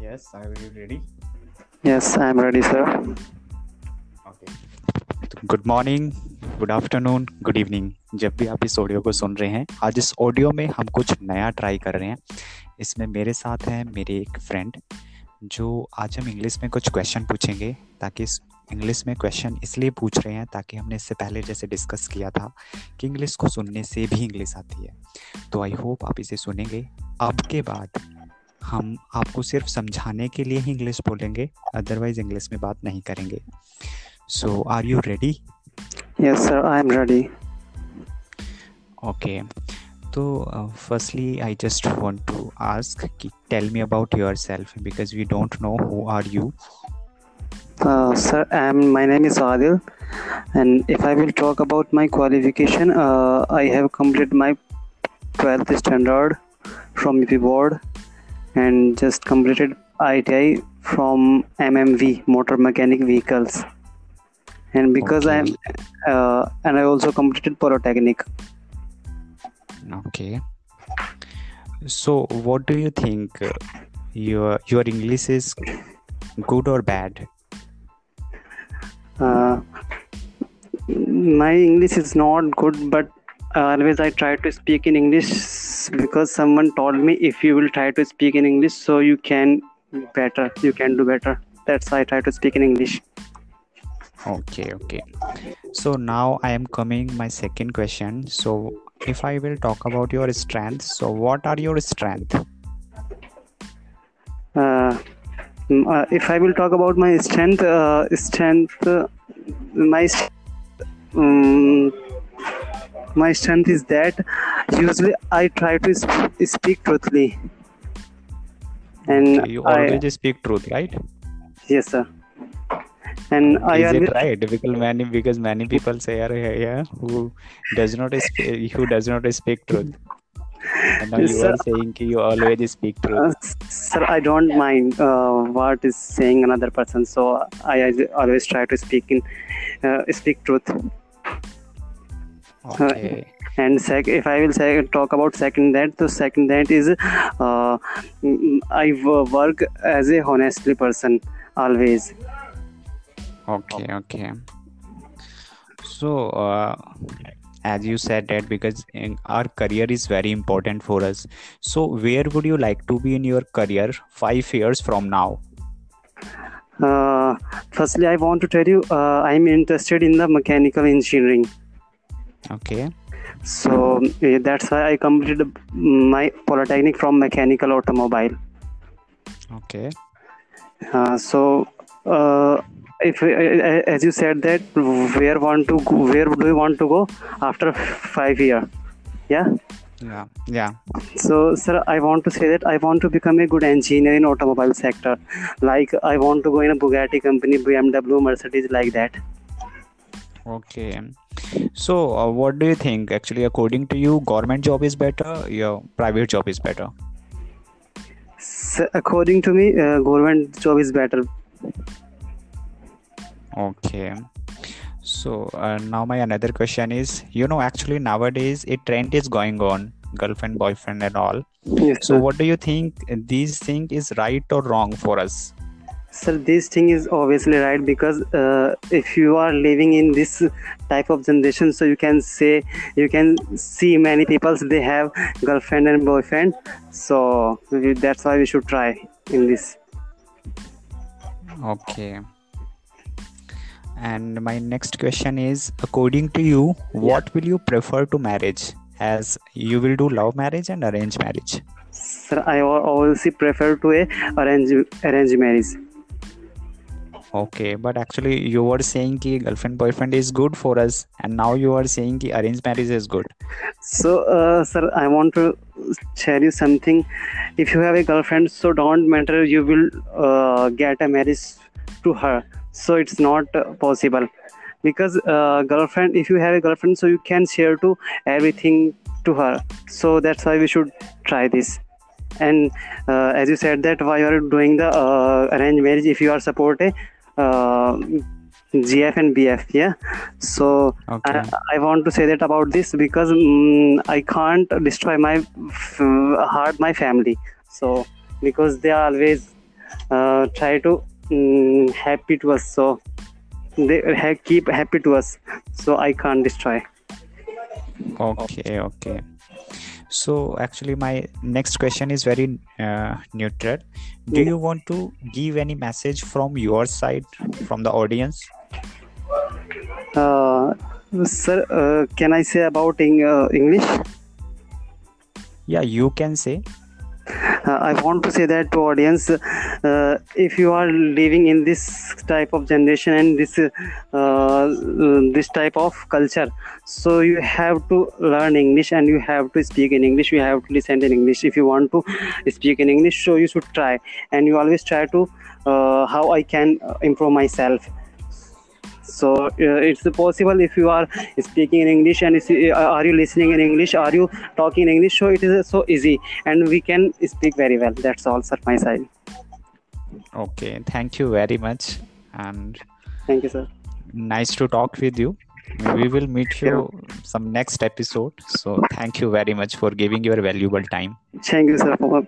Yes, are you ready? Yes, I am ready, sir. Okay. Good morning good afternoon good evening जब भी आप इस audio को सुन रहे हैं आज इस ऑडियो में हम कुछ नया ट्राई कर रहे हैं इसमें मेरे साथ हैं मेरे एक फ्रेंड जो आज हम इंग्लिश में कुछ क्वेश्चन पूछेंगे ताकि इस इंग्लिश में क्वेश्चन इसलिए पूछ रहे हैं ताकि हमने इससे पहले जैसे डिस्कस किया था कि इंग्लिश को सुनने से भी इंग्लिश आती है तो आई होप आप इसे सुनेंगे अब के बाद हम आपको सिर्फ़ समझाने के लिए ही इंग्लिश बोलेंगे अदरवाइज़ इंग्लिश में बात नहीं करेंगे। So are you ready yes sir I am ready okay तो firstly I just want to ask कि tell me about yourself because we don't know who are you sir I am my name is Adil and if I will talk about my qualification I have complete my twelfth standard from U P board and just completed ITI from MMV, Motor Mechanic Vehicles. And because I am, uh, and I also completed Polytechnic. Okay. So, what do you think? uh, Your your English is good or bad? Uh, my English is not good, but always I try to speak in English because someone told me if you will try to speak in English, so you can better, you can do better. That's why I try to speak in English. Okay, okay. So now I am coming my second question. So if I will talk about your strengths, so what are your strengths? Uh, uh, if I will talk about my strength, uh, strength, my um, my strength is that usually I try to sp- speak truthfully, and You I, always speak truth, right? yes sir, and I Is always it right? Because many because many people say are here who does not speak, who does not speak truth. And now Yes, you are saying you always speak Uh, truth. sir, I don't mind uh, what is saying another person, so I, I always try to speak in uh, speak truth. Okay. And sec- if I will say talk about second that, the second that is uh, I work as a honestly person always. Okay, okay. So, uh, as you said that because our career is very important for us. So, where would you like to be in your career five years from now? Uh, firstly, I want to tell you uh, I'm interested in the mechanical engineering. Okay, So eh, that's why I completed my polytechnic from mechanical automobile. okay, Uh, so, uh, if uh, as you said that where want to go, where do you want to go after five year? Yeah. yeah, yeah. So, sir, I want to say that I want to become a good engineer in automobile sector. Like I want to go in a Bugatti company, BMW, Mercedes, like that. Okay. So, uh, what do you think? Actually, according to you, government job is better, your private job is better? So, according to me, uh, government job is better. Okay. So uh, now my another question is, you know, actually nowadays a trend is going on, girlfriend, boyfriend, and all. Yes, So sir. what do you think? These thing is right or wrong for us? Sir, this thing is obviously right because uh, if you are living in this type of generation, so you can say you can see many people they have girlfriend and boyfriend. So that's why we should try in this. Okay. And my next question is, according to you, what will you prefer to marriage? As you will do love marriage and arrange marriage. Sir, I obviously prefer to a arrange arrange marriage. Okay, but actually you were saying कि girlfriend boyfriend is good for us, and now you are saying कि arranged marriage is good. So, uh, sir, I want to share you something. If you have a girlfriend, so don't matter. You will uh, get a marriage to her. So it's not possible because uh, girlfriend. If you have a girlfriend, so you can share to everything to her. So that's why we should try this. And uh, as you said that why you are doing the uh, arranged marriage, if you are support a uh, GF and BF, yeah. So Okay. I, I want to say that about this because mm, I can't destroy my f- heart, my family. So because they always uh, try to um, happy to us so they ha- keep happy to us so i can't destroy okay okay so actually my next question is very uh, neutral. Do you want to give any message from your side from the audience? Uh, sir uh, can i say about in, uh, english? Yeah you can say i want to say that to audience uh, if you are living in this type of generation and this uh, this type of culture so you have to learn english and you have to speak in english you have to listen in english. If you want to speak in english so you should try. And you always try to uh, how i can uh, improve myself so uh, it's possible if you are speaking in english and uh, are you listening in english? Are you talking in english? So it is so easy and we can speak very well. That's all sir my side. Okay thank you very much and thank you sir. nice to talk with you. We will meet you some next episode. So thank you very much for giving your valuable time. Thank you sir for